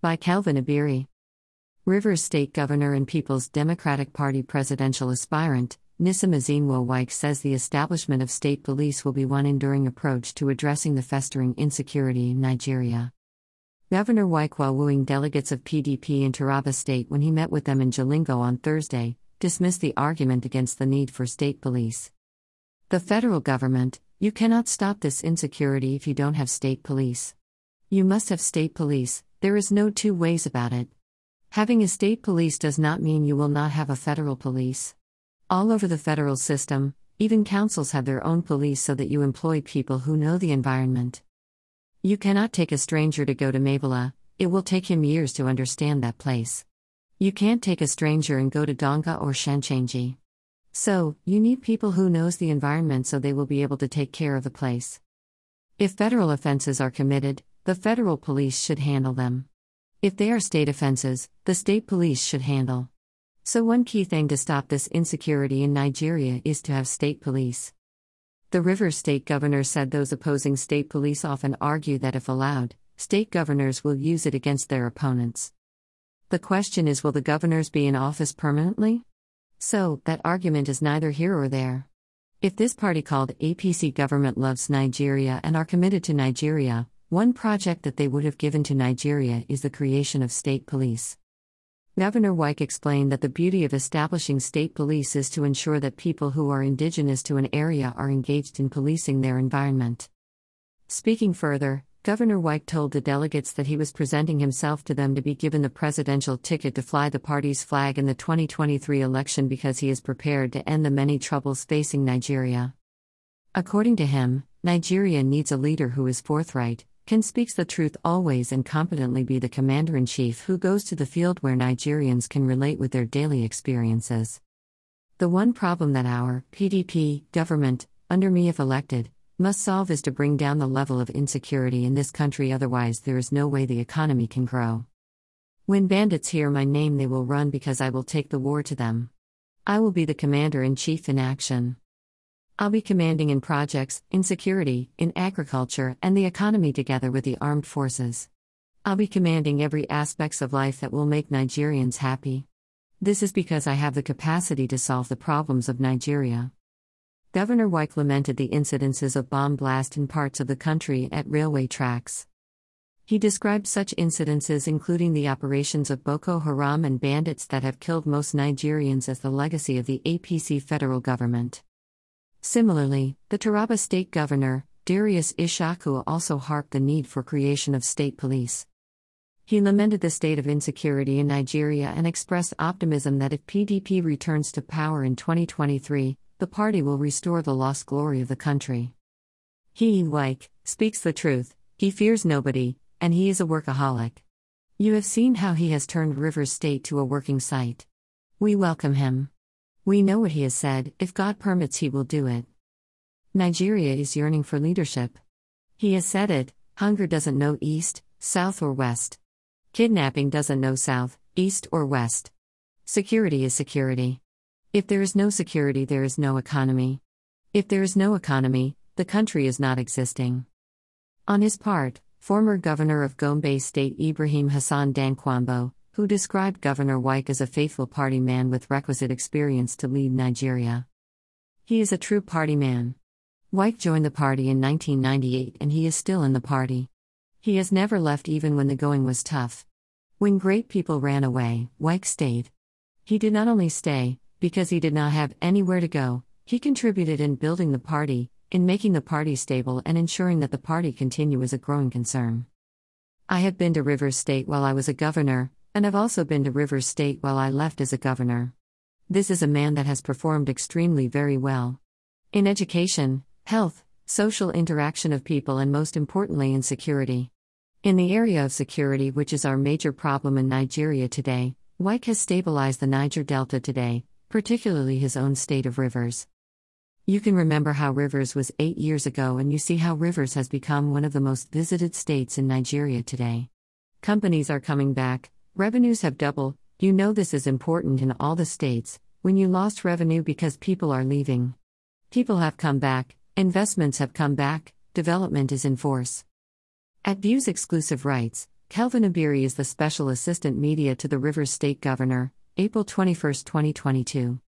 By Calvin Ebiri. Rivers State Governor and People's Democratic Party presidential aspirant, Nyesom Ezinwo Wike says the establishment of state police will be one enduring approach to addressing the festering insecurity in Nigeria. Governor Wike, while wooing delegates of PDP in Taraba State when he met with them in Jalingo on Thursday, dismissed the argument against the need for state police. The federal government, you cannot stop this insecurity if you don't have state police. You must have state police, there is no two ways about it. Having a state police does not mean you will not have a federal police. All over the federal system, even councils have their own police so that you employ people who know the environment. You cannot take a stranger to go to Mambilla, it will take him years to understand that place. You can't take a stranger and go to Donga or Shanchangi. So, you need people who knows the environment so they will be able to take care of the place. If federal offenses are committed, the federal police should handle them. If they are state offenses, the state police should handle. So, one key thing to stop this insecurity in Nigeria is to have state police. The Rivers State governor said those opposing state police often argue that if allowed, state governors will use it against their opponents. The question is will the governors be in office permanently? So, that argument is neither here or there. If this party called APC government loves Nigeria and are committed to Nigeria, one project that they would have given to Nigeria is the creation of state police. Governor Wike explained that the beauty of establishing state police is to ensure that people who are indigenous to an area are engaged in policing their environment. Speaking further, Governor Wike told the delegates that he was presenting himself to them to be given the presidential ticket to fly the party's flag in the 2023 election because he is prepared to end the many troubles facing Nigeria. According to him, Nigeria needs a leader who is forthright, can speaks the truth always and competently be the commander in chief who goes to the field where Nigerians can relate with their daily experiences. The one problem that our PDP government, under me if elected, must solve is to bring down the level of insecurity in this country, otherwise, there is no way the economy can grow. When bandits hear my name, they will run because I will take the war to them. I will be the commander in chief in action. I'll be commanding in projects, in security, in agriculture, and the economy together with the armed forces. I'll be commanding every aspects of life that will make Nigerians happy. This is because I have the capacity to solve the problems of Nigeria. Governor Wike lamented the incidences of bomb blast in parts of the country at railway tracks. He described such incidences, including the operations of Boko Haram and bandits that have killed most Nigerians, as the legacy of the APC federal government. Similarly, the Taraba state governor, Darius Ishaku, also harped the need for creation of state police. He lamented the state of insecurity in Nigeria and expressed optimism that if PDP returns to power in 2023, the party will restore the lost glory of the country. He, like, speaks the truth, he fears nobody, and he is a workaholic. You have seen how he has turned Rivers State to a working site. We welcome him. We know what he has said, if God permits, he will do it. Nigeria is yearning for leadership. He has said it hunger doesn't know east, south, or west. Kidnapping doesn't know south, east, or west. Security is security. If there is no security, there is no economy. If there is no economy, the country is not existing. On his part, former governor of Gombe State Ibrahim Hassan Dankwambo, who described Governor Wike as a faithful party man with requisite experience to lead Nigeria. He is a true party man. Wike joined the party in 1998 and he is still in the party. He has never left even when the going was tough. When great people ran away, Wike stayed. He did not only stay, because he did not have anywhere to go, he contributed in building the party, in making the party stable and ensuring that the party continue as a growing concern. I have been to Rivers State while I was a governor, and I've also been to Rivers State while I left as a governor. This is a man that has performed extremely very well. In education, health, social interaction of people, and most importantly, in security. In the area of security, which is our major problem in Nigeria today, Wike has stabilized the Niger Delta today, particularly his own state of Rivers. You can remember how Rivers was eight years ago, and you see how Rivers has become one of the most visited states in Nigeria today. Companies are coming back, Revenues have doubled. You know this is important in all the states. When you lost revenue because people are leaving, people have come back, investments have come back, development is in force. At Views Exclusive Rights, Kelvin Ebiri is the Special Assistant Media to the Rivers State Governor, April 21, 2022.